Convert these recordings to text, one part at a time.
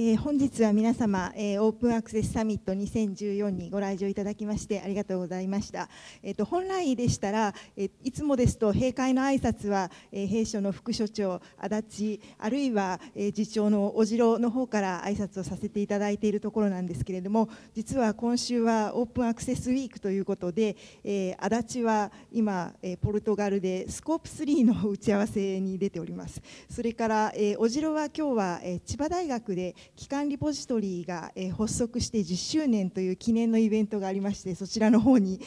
えー、本日は皆様、えー、オープンアクセスサミット2014にご来場いただきましてありがとうございました。え、ー、と本来でしたら、えいつもですと閉会の挨拶は、え弊社の副所長足立あるいは、え次長の小次郎の方から挨拶をさせていただいているところなんですけれども、実は今週はオープンアクセスウィークということで、え足立は今、えポルトガルでスコープ3の打ち合わせに出ております。それから、え小次郎は今日は、え千葉大学で機関リポジトリが、発足して10周年という記念のイベントがありましてそちらの方に、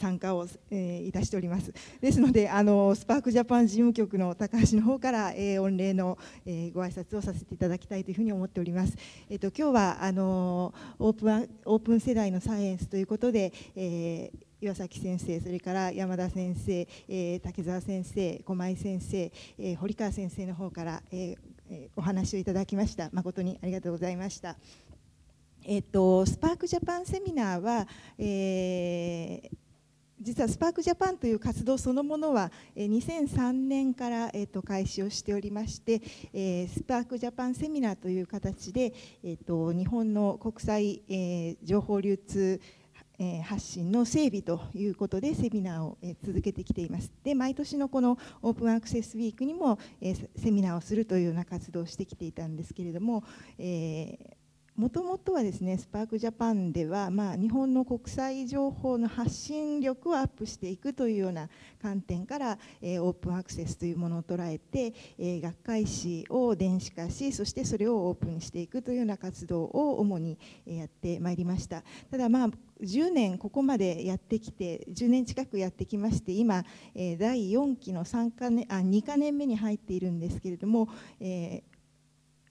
参加を、いたしております。ですのであのスパークジャパン事務局の高橋の方から、御礼の、えご挨拶をさせていただきたいというふうに思っております、えっと、今日はあのオープンオープン世代のサイエンスということで、えー岩崎先生、それから山田先生、えー、竹澤先生、駒井先生、え、堀川先生の方から、ええお話をいただきました誠にありがとうございました。えっと、スパークジャパンセミナーは、えー、実はスパークジャパンという活動そのものは2003年から、えー、と開始をしておりまして、えー、スパークジャパンセミナーという形で、えー、と日本の国際、えー、情報流通発信の整備ということでセミナーを続けてきています。で毎年のこのオープンアクセスウィークにもセミナーをするというような活動をしてきていたんですけれども、えーもともとはですねスパークジャパンでは、まあ、日本の国際情報の発信力をアップしていくというような観点から、えー、オープンアクセスというものを捉えて、えー、学会誌を電子化しそしてそれをオープンにしていくというような活動を主にやってまいりました。ただまあ10年ここまでやってきて10年近くやってきまして今、え、第4期の3か年あ2か年目に入っているんですけれども、えー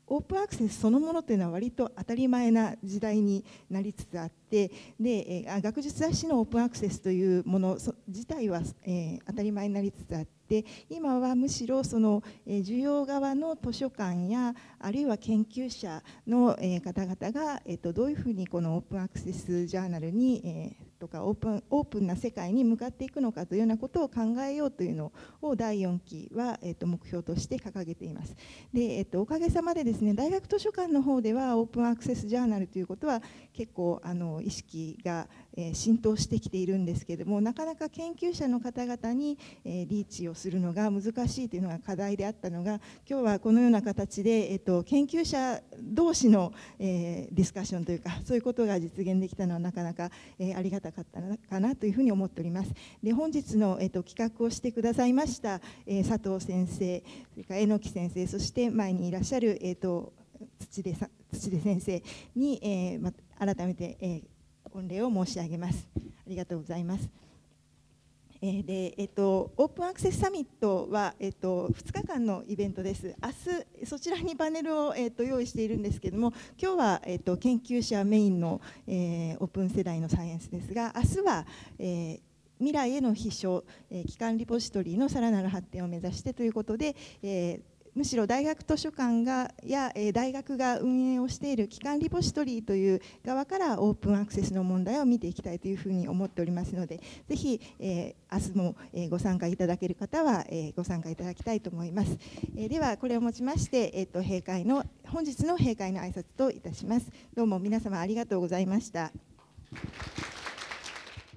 オープンアクセスそのものというのは割と当たり前な時代になりつつあってで、学術雑誌のオープンアクセスというもの自体は、え当たり前になりつつあって今はむしろその、え需要側の図書館やあるいは研究者の、え方々が、えー、とどういうふうにこのオープンアクセスジャーナルに、えとかオープンオープンな世界に向かっていくのかというようなことを考えようというのを第4期は、えー、と目標として掲げています。でえー、とおかげさまでですね大学図書館の方ではオープンアクセスジャーナルということは結構あの意識が、え、浸透してきているんですけれどもなかなか研究者の方々に、え、リーチをするのが難しいというのが課題であったのが今日はこのような形で、えー、と研究者同士の、え、ディスカッションというかそういうことが実現できたのはなかなか、え、ありがたかったかなというふうに思っております。で本日の、えーと、企画をしてくださいました、え、佐藤先生それから榎木先生そして前にいらっしゃる、えーと、土出さ土出先生に、えーま、改めて、えー、御礼を申し上げます。ありがとうございます。えでえっと、オープンアクセスサミットは、えっと、2日間のイベントです。明日そちらにパネルを、えっと、用意しているんですけれども今日は、えっと、研究者メインの、えー、オープン世代のサイエンスですが明日は、えー、未来への秘書、えー、機関リポジトリのさらなる発展を目指してということで、えーむしろ大学図書館がや、え大学が運営をしている機関リポジトリという側からオープンアクセスの問題を見ていきたいというふうに思っておりますのでぜひ、えー、明日も、えご参加いただける方は、えご参加いただきたいと思います、えではこれをもちまして、えーと、閉会の本日の閉会の挨拶といたしますどうも皆様ありがとうございました。